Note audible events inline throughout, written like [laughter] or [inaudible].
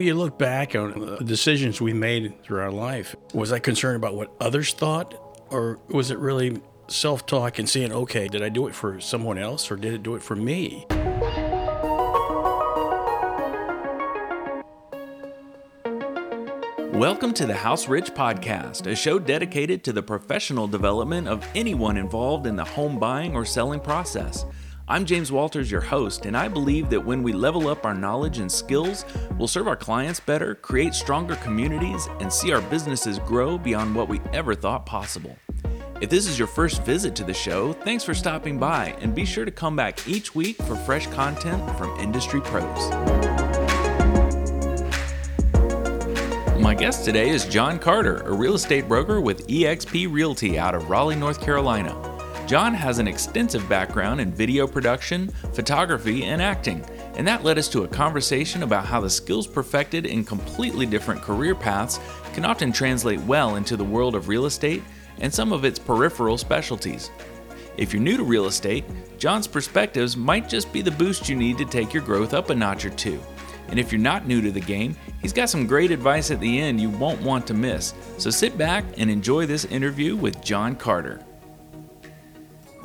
You look back on the decisions we made through our life. Was I concerned about what others thought, or was it really self talk and saying, okay, did I do it for someone else, or did it do it for me? Welcome to the House Rich Podcast, a show dedicated to the professional development of anyone involved in the home buying or selling process. I'm James Walters, your host, and I believe that when we level up our knowledge and skills, we'll serve our clients better, create stronger communities, and see our businesses grow beyond what we ever thought possible. If this is your first visit to the show, thanks for stopping by, and be sure to come back each week for fresh content from industry pros. My guest today is John Carter, a real estate broker with eXp Realty out of Raleigh, North Carolina. John has an extensive background in video production, photography, and acting, and that led us to a conversation about how the skills perfected in completely different career paths can often translate well into the world of real estate and some of its peripheral specialties. If you're new to real estate, John's perspectives might just be the boost you need to take your growth up a notch or two. And if you're not new to the game, he's got some great advice at the end you won't want to miss. So sit back and enjoy this interview with John Carter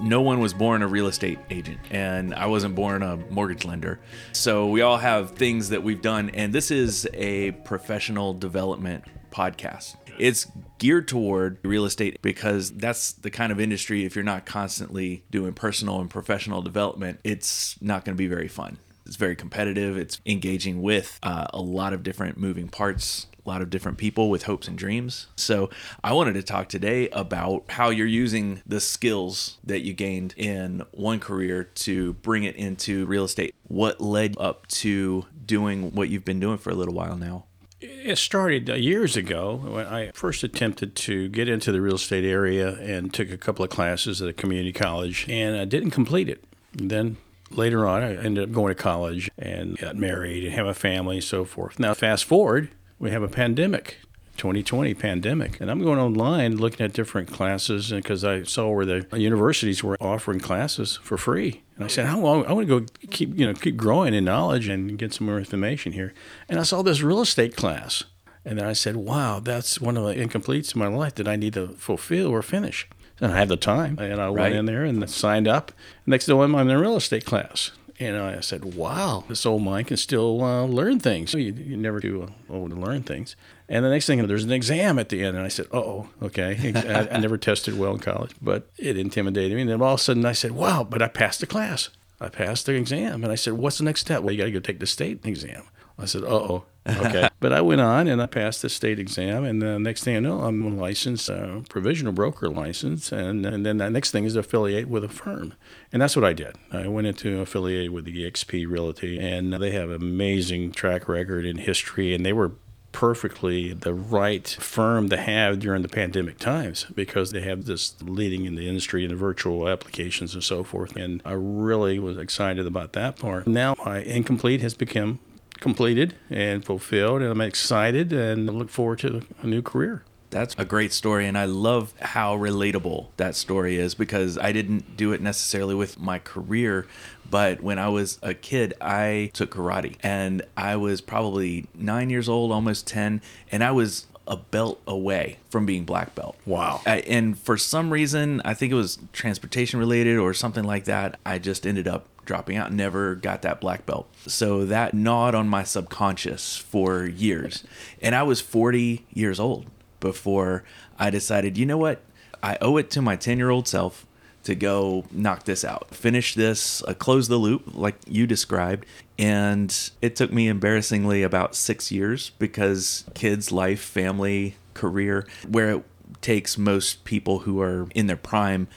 no one was born a real estate agent and I wasn't born a mortgage lender. So we all have things that we've done and this is a professional development podcast. It's geared toward real estate because that's the kind of industry if you're not constantly doing personal and professional development, it's not going to be very fun. It's very competitive. It's engaging with uh, a lot of different moving parts a lot of different people with hopes and dreams. So, I wanted to talk today about how you're using the skills that you gained in one career to bring it into real estate. What led up to doing what you've been doing for a little while now? It started uh, years ago when I first attempted to get into the real estate area and took a couple of classes at a community college and I didn't complete it. Then later on, I ended up going to college and got married and have a family and so forth. Now, fast forward we have a pandemic 2020 pandemic. And I'm going online looking at different classes because I saw where the universities were offering classes for free. And I said, how long? I want to go keep, you know, keep growing in knowledge and get some more information here. And I saw this real estate class. And then I said, wow, that's one of the incompletes in my life that I need to fulfill or finish. And I had the time. And I went in there and signed up. Next thing I'm in a real estate class. And I said, wow, this old mind can still uh, learn things. You, you never do old to learn things. And the next thing, there's an exam at the end. And I said, oh, okay. [laughs] I, I, never tested well in college, but it intimidated me. And then all of a sudden I said, wow, but I passed the class. I passed the exam. And I said, what's the next step? Well, you got to go take the state exam. I said, uh oh, okay. [laughs] but I went on and I passed the state exam. And the next thing I know, I'm a licensed uh, provisional broker license. And, and then the next thing is to affiliate with a firm. And that's what I did. I went into affiliate with the EXP Realty, and they have amazing track record in history. And they were perfectly the right firm to have during the pandemic times because they have this leading in the industry in the virtual applications and so forth. And I really was excited about that part. Now my incomplete has become completed and fulfilled, and I'm excited and look forward to a new career. That's a great story, and I love how relatable that story is because I didn't do it necessarily with my career, but when I was a kid, I took karate, and I was probably nine years old, almost 10, and I was a belt away from being black belt. Wow. I, and for some reason, I think it was transportation related or something like that, I just ended up dropping out, never got that black belt. So that gnawed on my subconscious for years. And I was 40 years old before I decided, you know what? I owe it to my 10 year old self to go knock this out, finish this, uh, close the loop like you described. And it took me embarrassingly about six years because kids, life, family, career, where it takes most people who are in their prime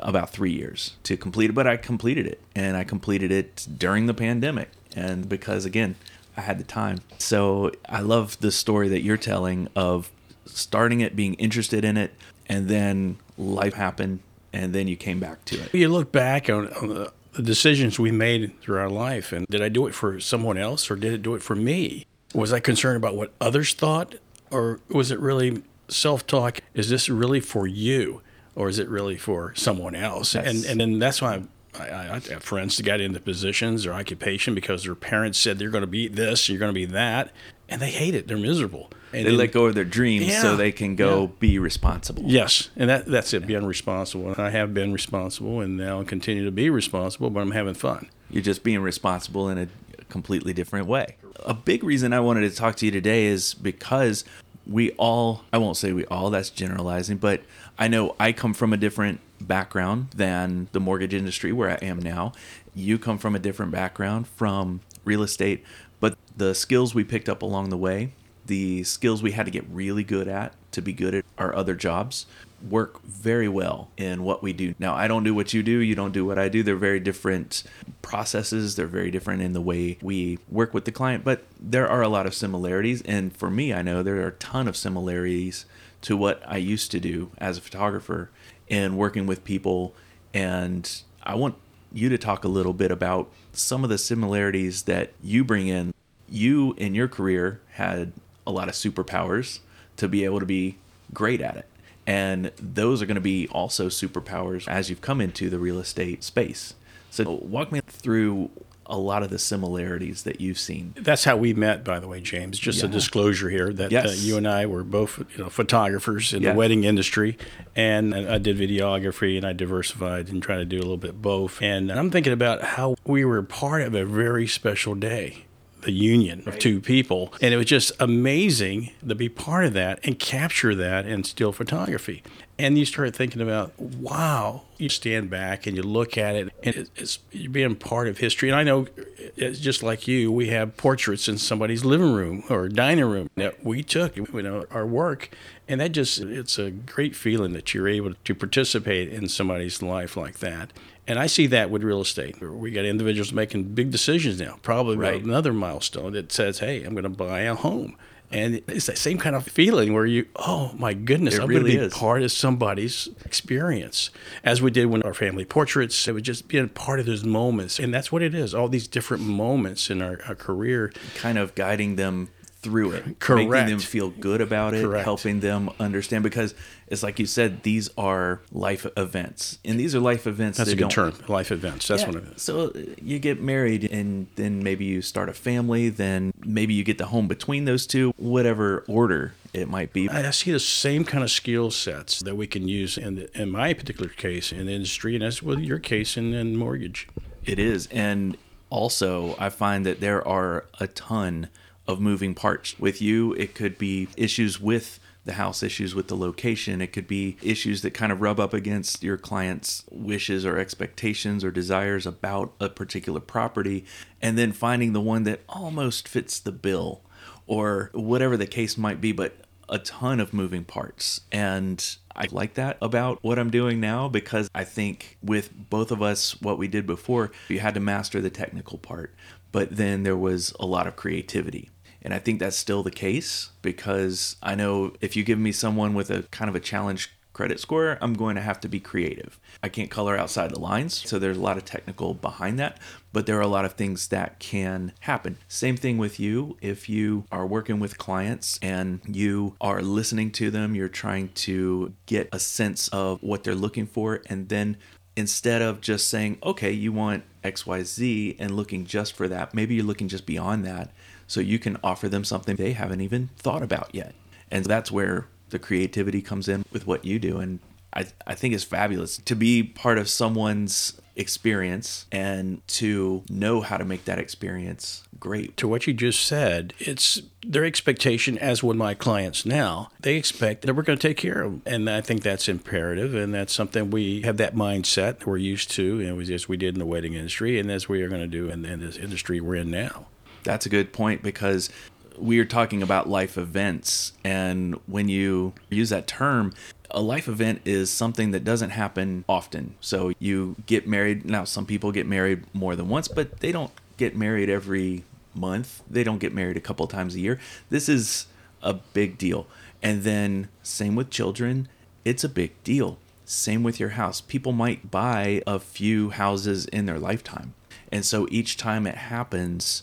about three years to complete it, but I completed it and I completed it during the pandemic. And because again, I had the time. So I love the story that you're telling of starting it, being interested in it, and then life happened and then you came back to it. You look back on, on the, the decisions we made through our life and did I do it for someone else or did it do it for me? Was I concerned about what others thought or was it really self talk? Is this really for you? Or is it really for someone else? And and then that's why I, I, I, have friends that got into positions or occupation because their parents said they're going to be this, you're going to be that, and they hate it. They're miserable. And They then- let go of their dreams Yeah. so they can go Yeah. be responsible. Yes, and that that's it. Being responsible. And I have been responsible, and now I continue to be responsible. But I'm having fun. You're just being responsible in a completely different way. A big reason I wanted to talk to you today is because we all, I won't say we all, that's generalizing, but I know I come from a different background than the mortgage industry where I am now. You come from a different background from real estate, but the skills we picked up along the way, the skills we had to get really good at to be good at our other jobs, work very well in what we do. Now, I don't do what you do, you don't do what I do. They're very different processes, they're very different in the way we work with the client, but there are a lot of similarities. And for me, I know there are a ton of similarities to what I used to do as a photographer and working with people. And I want you to talk a little bit about some of the similarities that you bring in. You in your career had a lot of superpowers to be able to be great at it. And those are going to be also superpowers as you've come into the real estate space. So, walk me through a lot of the similarities that you've seen. That's how we met, by the way, James. Just a disclosure here that uh, you and I were both you know, photographers in Yeah. the wedding industry, and I did videography, and I diversified and tried to do a little bit both. And I'm thinking about how we were part of a very special day. The union of two people. And it was just amazing to be part of that and capture that in still photography. And you start thinking about, wow, you stand back and you look at it, and it- it's you're being part of history. And I know, uh, it's just like you, we have portraits in somebody's living room or dining room that we took, you know, our work, and that just it's a great feeling that you're able to participate in somebody's life like that. And I see that with real estate. We got individuals making big decisions now, probably Right. another milestone that says, "Hey, I'm going to buy a home." And it's that same kind of feeling where you, oh my goodness, It I'm really going to be is. part of somebody's experience. As we did when our family portraits, it was just being part of those moments. And that's what it is all these different moments in our, our career. kind of guiding them through it, Correct. making them feel good about it, Correct. helping them understand. Because it's like you said, these are life events, and these are life events. That's that a good term, life events. That's Yeah. one of it. So uh, you get married, and then maybe you start a family. Then maybe you get the home between those two, whatever order it might be. I I see the same kind of skill sets that we can use in, the, in my particular case in the industry, and as with your case in, in mortgage. It is. And also, I find that there are a ton of moving parts. With you, it could be issues with the house, issues with the location. It could be issues that kind of rub up against your client's wishes or expectations or desires about a particular property. And then finding the one that almost fits the bill or whatever the case might be. But a ton of moving parts. And I like that about what I'm doing now because I think with both of us, what we did before, you had to master the technical part, but then there was a lot of creativity. And I think that's still the case because I know if you give me someone with a kind of a challenge credit score, I'm going to have to be creative. I can't color outside the lines, so there's a lot of technical behind that, but there are a lot of things that can happen. Same thing with you. If you are working with clients and you are listening to them, you're trying to get a sense of what they're looking for, and then instead of just saying, okay, you want XYZ and looking just for that, maybe you're looking just beyond that so you can offer them something they haven't even thought about yet. And that's where the creativity comes in with what you do. And I, I think it's fabulous to be part of someone's experience and to know how to make that experience great. To what you just said, it's their expectation, as with my clients now, they expect that we're going to take care of them. And I think that's imperative. And that's something we have that mindset that we're used to, and we as we did in the wedding industry, and as we are going to do in, in this industry we're in now. That's a good point because we are talking about life events. And when you use that term, a life event is something that doesn't happen often. So you get married. Now, some people get married more than once, but they don't get married every month. They don't get married a couple times a year. This is a big deal. And then, same with children, it's a big deal. Same with your house. People might buy a few houses in their lifetime. And so each time it happens,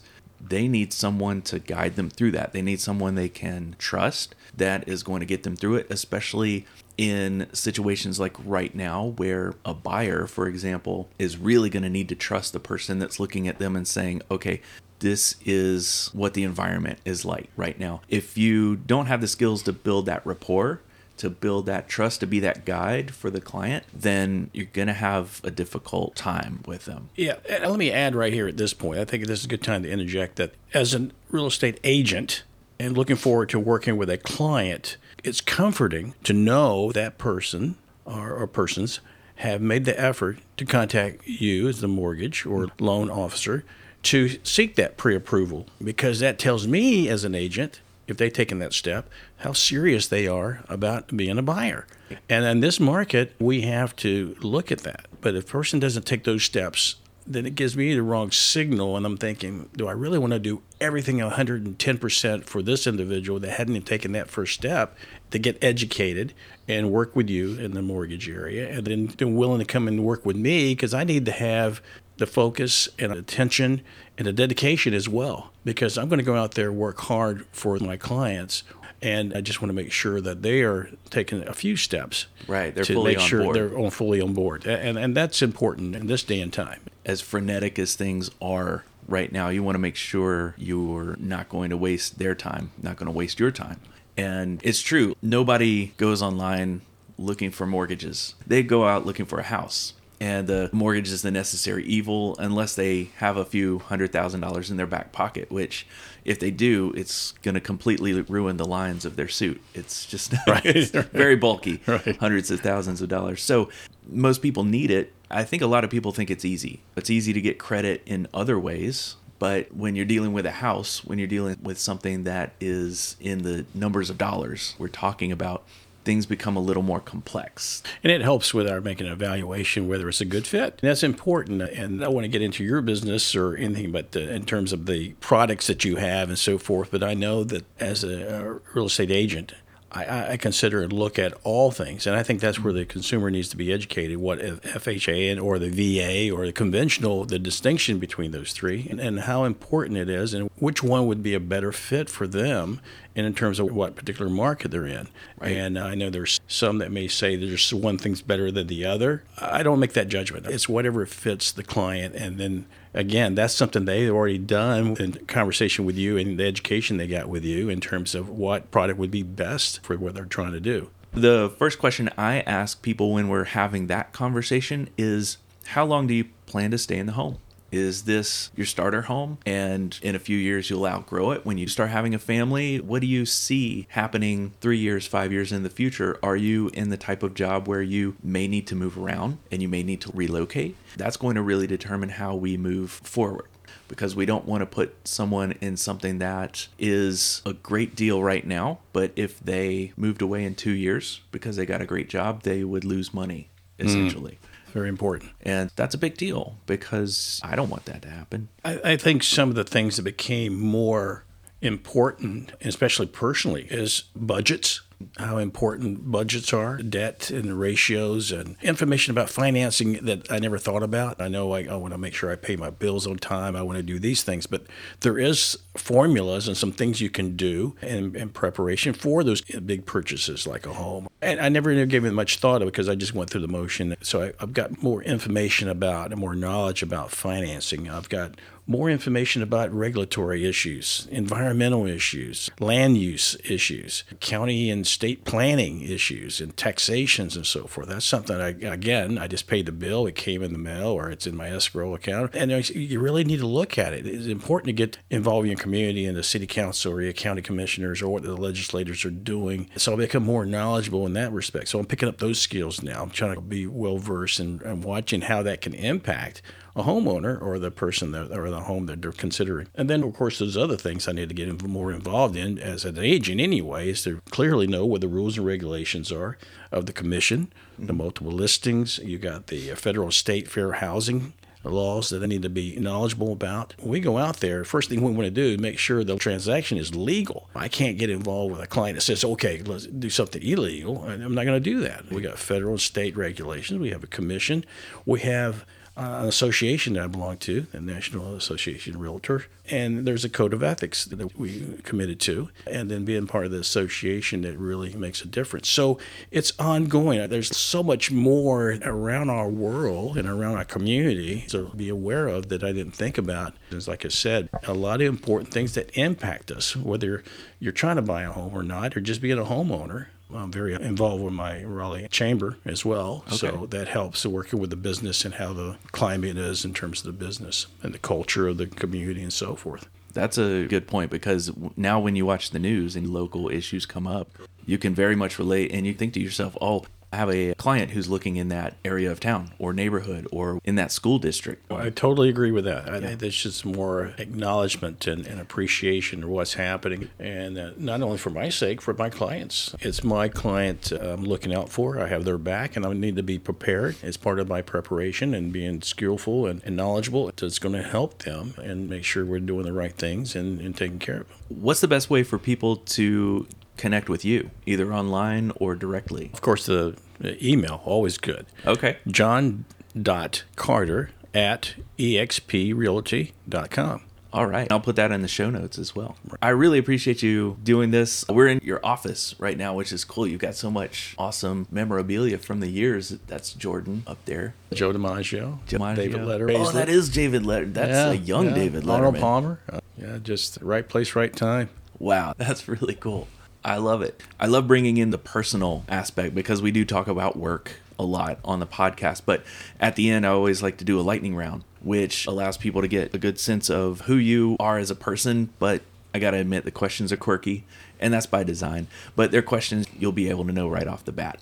they need someone to guide them through that. They need someone they can trust that is going to get them through it, especially in situations like right now where a buyer, for example, is really going to need to trust the person that's looking at them and saying, okay, this is what the environment is like right now. If you don't have the skills to build that rapport, to build that trust, to be that guide for the client, then you're going to have a difficult time with them. Yeah. And let me add right here at this point, I think this is a good time to interject that as a real estate agent and looking forward to working with a client, it's comforting to know that person or, or persons have made the effort to contact you as the mortgage or loan officer to seek that pre approval because that tells me as an agent, if they've taken that step, how serious they are about being a buyer. And in this market, we have to look at that. But if a person doesn't take those steps, then it gives me the wrong signal. And I'm thinking, do I really want to do everything 110% for this individual that hadn't even taken that first step to get educated and work with you in the mortgage area and then willing to come and work with me because I need to have the focus and attention and the dedication as well because I'm going to go out there work hard for my clients and I just want to make sure that they are taking a few steps. Right, they're to fully make sure board. they're on, fully on board, and and that's important in this day and time. As frenetic as things are right now, you want to make sure you're not going to waste their time, not going to waste your time. And it's true, nobody goes online looking for mortgages. They go out looking for a house. And the mortgage is the necessary evil unless they have a few hundred thousand dollars in their back pocket, which, if they do, it's going to completely ruin the lines of their suit. It's just [laughs] it's very bulky, [laughs] Right. hundreds of thousands of dollars. So most people need it. I think a lot of people think it's easy. It's easy to get credit in other ways. But when you're dealing with a house, when you're dealing with something that is in the numbers of dollars we're talking about, things become a little more complex. And it helps with our making an evaluation whether it's a good fit. And that's important. And I want to get into your business or anything, but uh, in terms of the products that you have and so forth. But I know that as a, a real estate agent, I, I consider and look at all things, and I think that's where the consumer needs to be educated. What FHA and or the VA or the conventional, the distinction between those three, and, and how important it is, and which one would be a better fit for them, and in terms of what particular market they're in. Right. And I know there's some that may say there's one thing's better than the other. I don't make that judgment. It's whatever fits the client, and then again, that's something they've already done in conversation with you and the education they got with you in terms of what product would be best for what they're trying to do. The first question I ask people when we're having that conversation is how long do you plan to stay in the home? Is this your starter home? And in a few years, you'll outgrow it when you start having a family. What do you see happening three years, five years in the future? Are you in the type of job where you may need to move around and you may need to relocate? That's going to really determine how we move forward because we don't want to put someone in something that is a great deal right now. But if they moved away in two years because they got a great job, they would lose money hmm. essentially. Very important. And that's a big deal because I don't want that to happen. I, I think some of the things that became more important, especially personally, is budgets. How important budgets are, debt and ratios, and information about financing that I never thought about. I know I, want to make sure I pay my bills on time. I want to do these things, but there is formulas and some things you can do in, in preparation for those big purchases like a home. And I never even gave it much thought of because I just went through the motion. So I, I've got more information about and more knowledge about financing. I've got more information about regulatory issues, environmental issues, land use issues, county and state planning issues, and taxations and so forth. That's something I, again, I just paid the bill, it came in the mail, or it's in my escrow account. And you really need to look at it. It's important to get involved in your community and the city council or your county commissioners or what the legislators are doing. So I become more knowledgeable in that respect. So I'm picking up those skills now. I'm trying to be well versed and, and watching how that can impact a homeowner or the person that, or the home that they're considering. And then, of course, there's other things I need to get more involved in as an agent, anyway, is to clearly know what the rules and regulations are of the commission, the multiple listings. You got the uh, federal, state fair housing laws that I need to be knowledgeable about. When we go out there, first thing we want to do is make sure the transaction is legal. I can't get involved with a client that says, okay, let's do something illegal. I'm not going to do that. We got federal and state regulations. We have a commission. We have an association that I belong to, the National Association of Realtors, and there's a code of ethics that we committed to, and then being part of the association that really makes a difference. So it's ongoing. There's so much more around our world and around our community to be aware of that I didn't think about. As like I said, a lot of important things that impact us, whether you're trying to buy a home or not, or just being a homeowner. I'm very involved with my Raleigh chamber as well. Okay. So that helps working with the business and how the climate is in terms of the business and the culture of the community and so forth. That's a good point because now when you watch the news and local issues come up, you can very much relate and you think to yourself, oh, I have a client who's looking in that area of town or neighborhood or in that school district. I totally agree with that. I yeah. think there's just more acknowledgement and, and appreciation of what's happening. And uh, not only for my sake, for my clients. It's my client I'm looking out for. I have their back and I need to be prepared as part of my preparation and being skillful and, and knowledgeable. So it's going to help them and make sure we're doing the right things and, and taking care of them. What's the best way for people to connect with you, either online or directly? Of course, the email, always good. Okay. John dot Carter at exprealty.com. All right. I'll put that in the show notes as well. I really appreciate you doing this. We're in your office right now, which is cool. You've got so much awesome memorabilia from the years. That's Jordan up there. Joe DiMaggio. DiMaggio. David Letterman. Oh, that is David Letterman. That's yeah, a young yeah. David Letterman. Arnold Palmer. Uh, yeah, just right place, right time. Wow. [laughs] That's really cool. I love it. I love bringing in the personal aspect because we do talk about work a lot on the podcast. But at the end, I always like to do a lightning round, which allows people to get a good sense of who you are as a person. But I got to admit, the questions are quirky, and that's by design. But they're questions you'll be able to know right off the bat.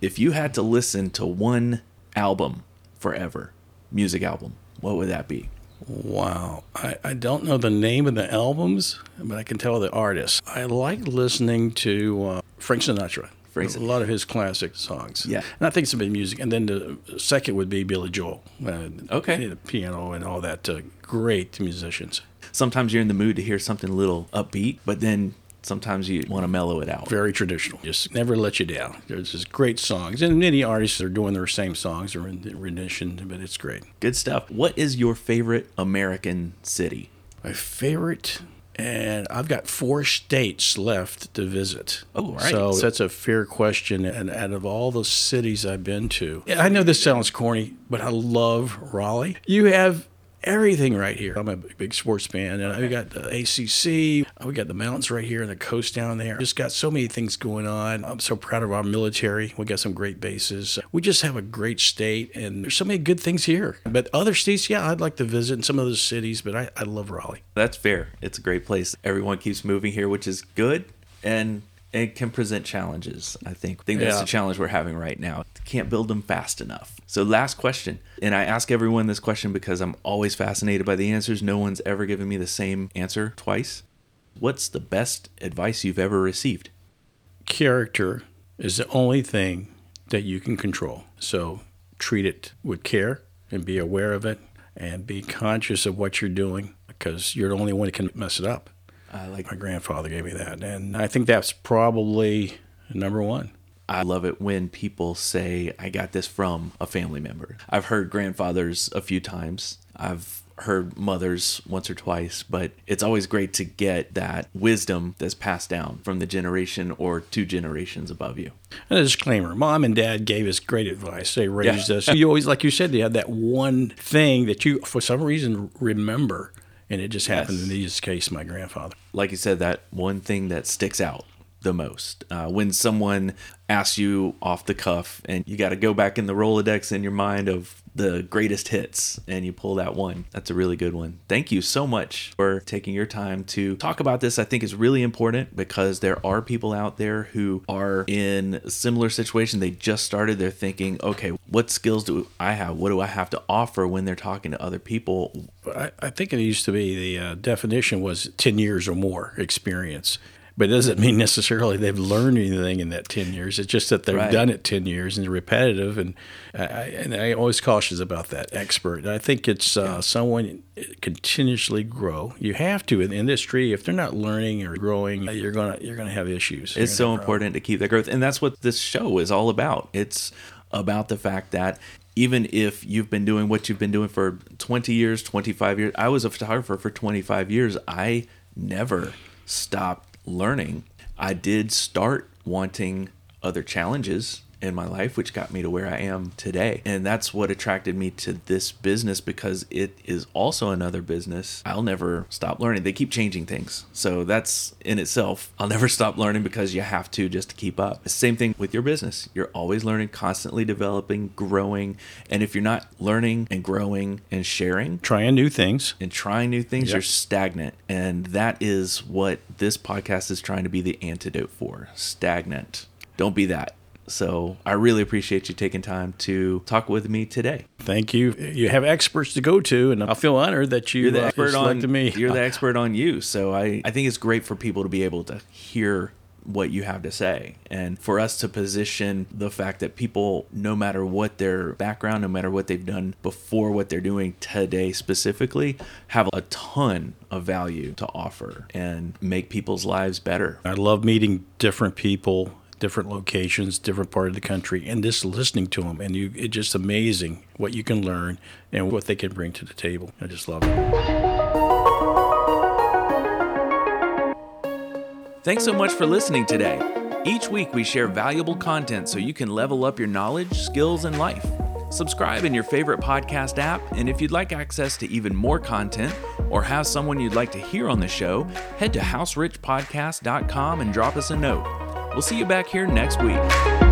If you had to listen to one album forever, music album, what would that be? Wow. I, I don't know the name of the albums, but I can tell the artists. I like listening to uh, Frank Sinatra. Frank A lot of his classic songs. Yeah. And I think some of the music. And then the second would be Billy Joel. Uh, okay. The piano and all that. Uh, great musicians. Sometimes you're in the mood to hear something a little upbeat, but then sometimes you want to mellow it out. Very traditional. Just never let you down. There's just great songs. And many artists are doing their same songs or in rendition, but it's great. Good stuff. What is your favorite American city? My favorite and I've got four states left to visit. Oh, right. So that's a fair question. And out of all the cities I've been to, I know this sounds corny, but I love Raleigh. You have everything right here. I'm a big sports fan, and we got the ACC. We got the mountains right here and the coast down there. Just got so many things going on. I'm so proud of our military. We got some great bases. We just have a great state, and there's so many good things here. But other states, yeah, I'd like to visit in some of those cities, but I, I love Raleigh. That's fair. It's a great place. Everyone keeps moving here, which is good. And it can present challenges. I think. I think that's yeah. the challenge we're having right now. Can't build them fast enough. So last question, and I ask everyone this question because I'm always fascinated by the answers. No one's ever given me the same answer twice. What's the best advice you've ever received? Character is the only thing that you can control. So treat it with care and be aware of it and be conscious of what you're doing because you're the only one that can mess it up. I like my grandfather gave me that, and I think that's probably number one. I love it when people say, I got this from a family member. I've heard grandfathers a few times. I've heard mothers once or twice, but it's always great to get that wisdom that's passed down from the generation or two generations above you. And a disclaimer mom and dad gave us great advice. They raised yeah. us. You always, like you said, they had that one thing that you, for some reason, remember and it just happened yes. in this case, my grandfather. Like you said, that one thing that sticks out the most. Uh, when someone asks you off the cuff and you got to go back in the Rolodex in your mind of the greatest hits and you pull that one. That's a really good one. Thank you so much for taking your time to talk about this. I think is really important because there are people out there who are in a similar situation. They just started, they're thinking, okay, what skills do I have? What do I have to offer when they're talking to other people? I, I think it used to be the uh, definition was 10 years or more experience but it doesn't mean necessarily they've learned anything in that 10 years. It's just that they've right. done it 10 years and repetitive. And I, and I always cautious about that expert. I think it's uh, someone continuously grow. You have to in the industry. If they're not learning or growing, you're gonna you're gonna have issues. It's so important to keep that growth, and that's what this show is all about. It's about the fact that even if you've been doing what you've been doing for 20 years, 25 years. I was a photographer for 25 years. I never stopped learning. I did start wanting other challenges in my life, which got me to where I am today. And that's what attracted me to this business because it is also another business. I'll never stop learning. They keep changing things. So that's in itself, I'll never [laughs] stop learning because you have to just to keep up. Same thing with your business. You're always learning, constantly developing, growing. And if you're not learning and growing and sharing, trying new things and trying new things, Yep. you're stagnant. And that is what this podcast is trying to be the antidote for stagnant. Don't be that. So I really appreciate you taking time to talk with me today. Thank you. You have experts to go to, and I feel honored that you You're the uh, expert on selected me. You're the [laughs] expert on you. So I, I think it's great for people to be able to hear what you have to say and for us to position the fact that people no matter what their background no matter what they've done before what they're doing today specifically have a ton of value to offer and make people's lives better I love meeting different people, different locations, different part of the country, and just listening to them. And you, it's just amazing what you can learn and what they can bring to the table. I just love it. Thanks so much for listening today. Each week we share valuable content so you can level up your knowledge, skills, and life. Subscribe in your favorite podcast app, and if you'd like access to even more content or have someone you'd like to hear on the show, head to houserichpodcast.com and drop us a note. We'll see you back here next week.